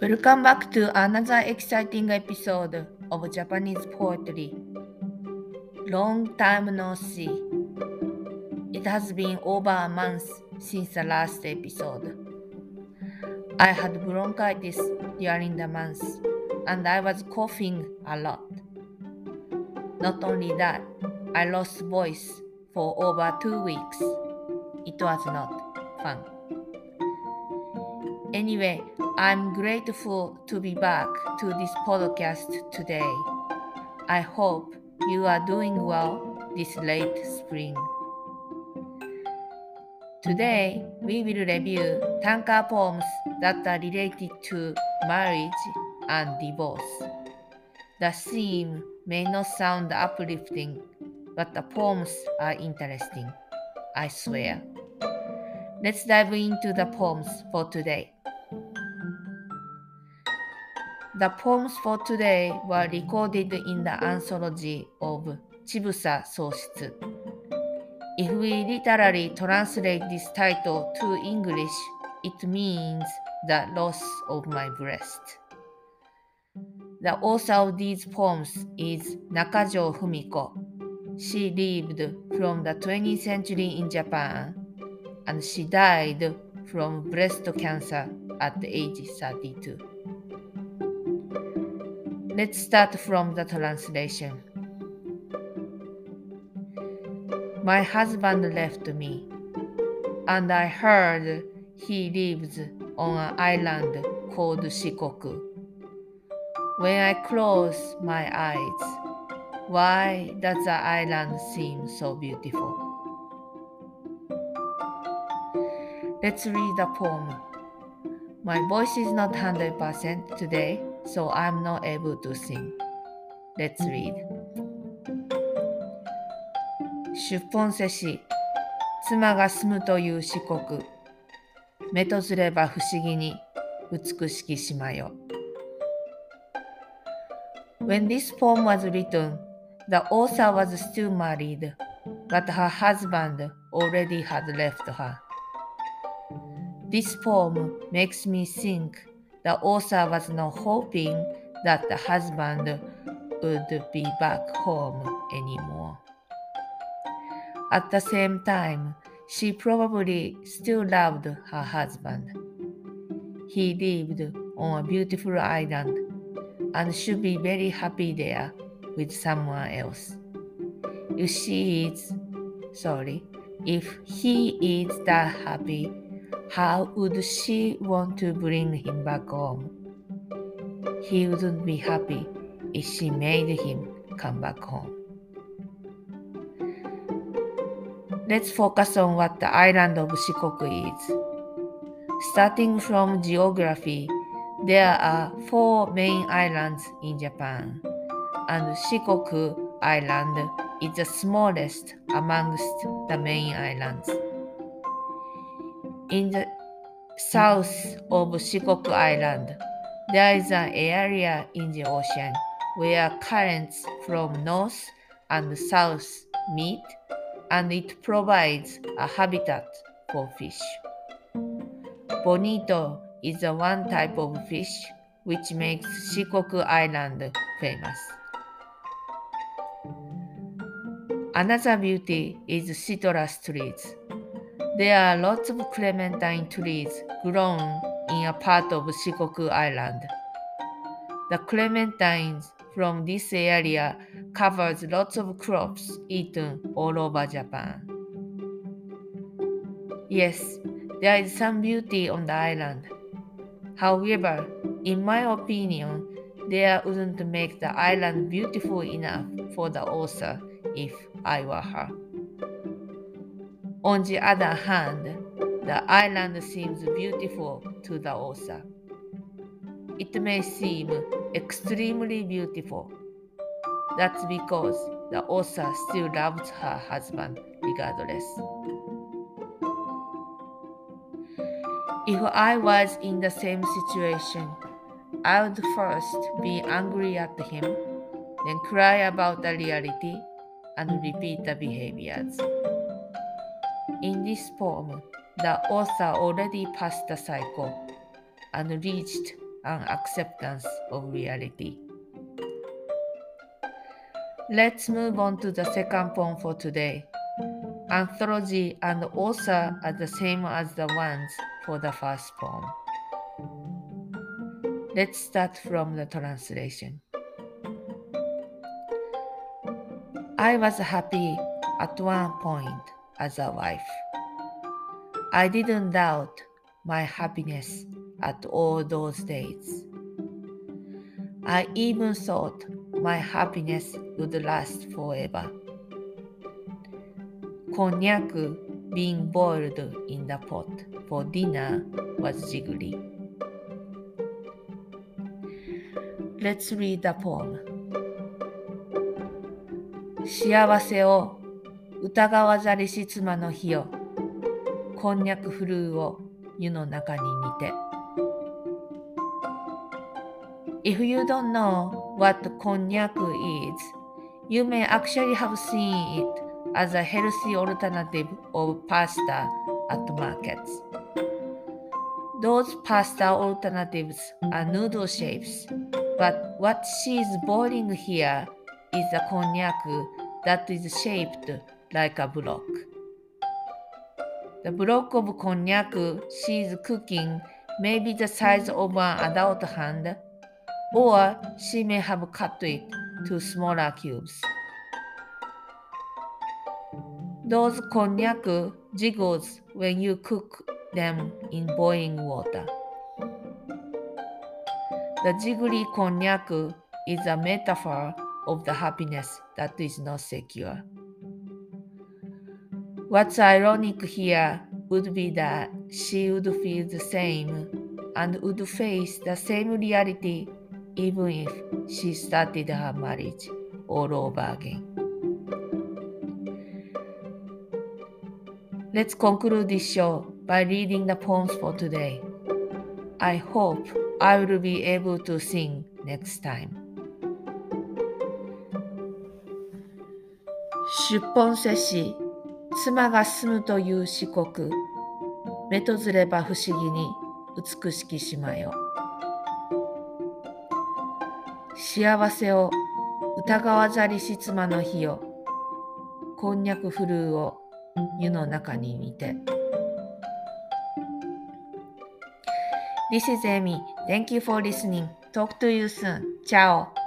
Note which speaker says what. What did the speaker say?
Speaker 1: Welcome back to another exciting episode of Japanese poetry. Long time no see. It has been over a month since the last episode. I had bronchitis during the month and I was coughing a lot. Not only that, I lost voice for over two weeks. It was not fun. Anyway, I'm grateful to be back to this podcast today. I hope you are doing well this late spring. Today, we will review tanka poems that are related to marriage and divorce. The theme may not sound uplifting, but the poems are interesting. I swear. Let's dive into the poems for today. The poems for today were recorded in the anthology of Chibusa Soshitsu. If we literally translate this title to English, it means the loss of my breast. The author of these poems is Nakajyo Fumiko. She lived from the 20th century in Japan and she died from breast cancer at the age 32. Let's start from the translation. My husband left me, and I heard he lives on an island called Shikoku. When I close my eyes, why does the island seem so beautiful? Let's read the poem. My voice is not 100% today, so I'm not able to sing. Let's read. 出本せし、妻が住むという四国。目とすれば不思議に美しき島よ。When this poem was written, the author was still married, but her husband already had left her. This poem makes me think the author was not hoping that the husband would be back home anymore. At the same time, she probably still loved her husband. He lived on a beautiful island and should be very happy there with someone else. If she is, sorry, if he is that happy, how would she want to bring him back home? He wouldn't be happy if she made him come back home. Let's focus on what the island of Shikoku is. Starting from geography, there are four main islands in Japan, and Shikoku Island is the smallest amongst the main islands. In the south of Shikoku Island, there is an area in the ocean where currents from north and south meet and it provides a habitat for fish. Bonito is the one type of fish which makes Shikoku Island famous. Another beauty is citrus trees. There are lots of clementine trees grown in a part of Shikoku Island. The clementines from this area covers lots of crops eaten all over Japan. Yes, there is some beauty on the island. However, in my opinion, there wouldn't make the island beautiful enough for the author if I were her. On the other hand, the island seems beautiful to the author. It may seem extremely beautiful. That's because the author still loves her husband regardless. If I was in the same situation, I would first be angry at him, then cry about the reality and repeat the behaviors. In this poem, the author already passed the cycle and reached an acceptance of reality. Let's move on to the second poem for today. Anthology and author are the same as the ones for the first poem. Let's start from the translation. I was happy at one point as a wife. I didn't doubt my happiness at all those days. I even thought my happiness would last forever. Konjac being boiled in the pot for dinner was jiggly. Let's read the poem. 幸せを疑わざりし妻の日をこんにゃくフルーを湯の中に煮て If you don't know what cognac is, you may actually have seen it as a healthy alternative of pasta at markets. Those pasta alternatives are noodle shapes, but what she is boiling here is a cognac that is shaped like a block. The block of konjac she is cooking may be the size of an adult hand, or she may have cut it to smaller cubes. Those konjac jiggles when you cook them in boiling water. The jiggly konjac is a metaphor of the happiness that is not secure. What's ironic here would be that she would feel the same and would face the same reality even if she started her marriage all over again. Let's conclude this show by reading the poems for today. I hope I will be able to sing next time. 出本せし 妻が住むという四国目とずれば不思議に美しき島よ幸せを疑わざりし妻の日よこんにゃくフルーを湯の中に煮て This is Amy. Thank you for listening. Talk to you soon. Ciao.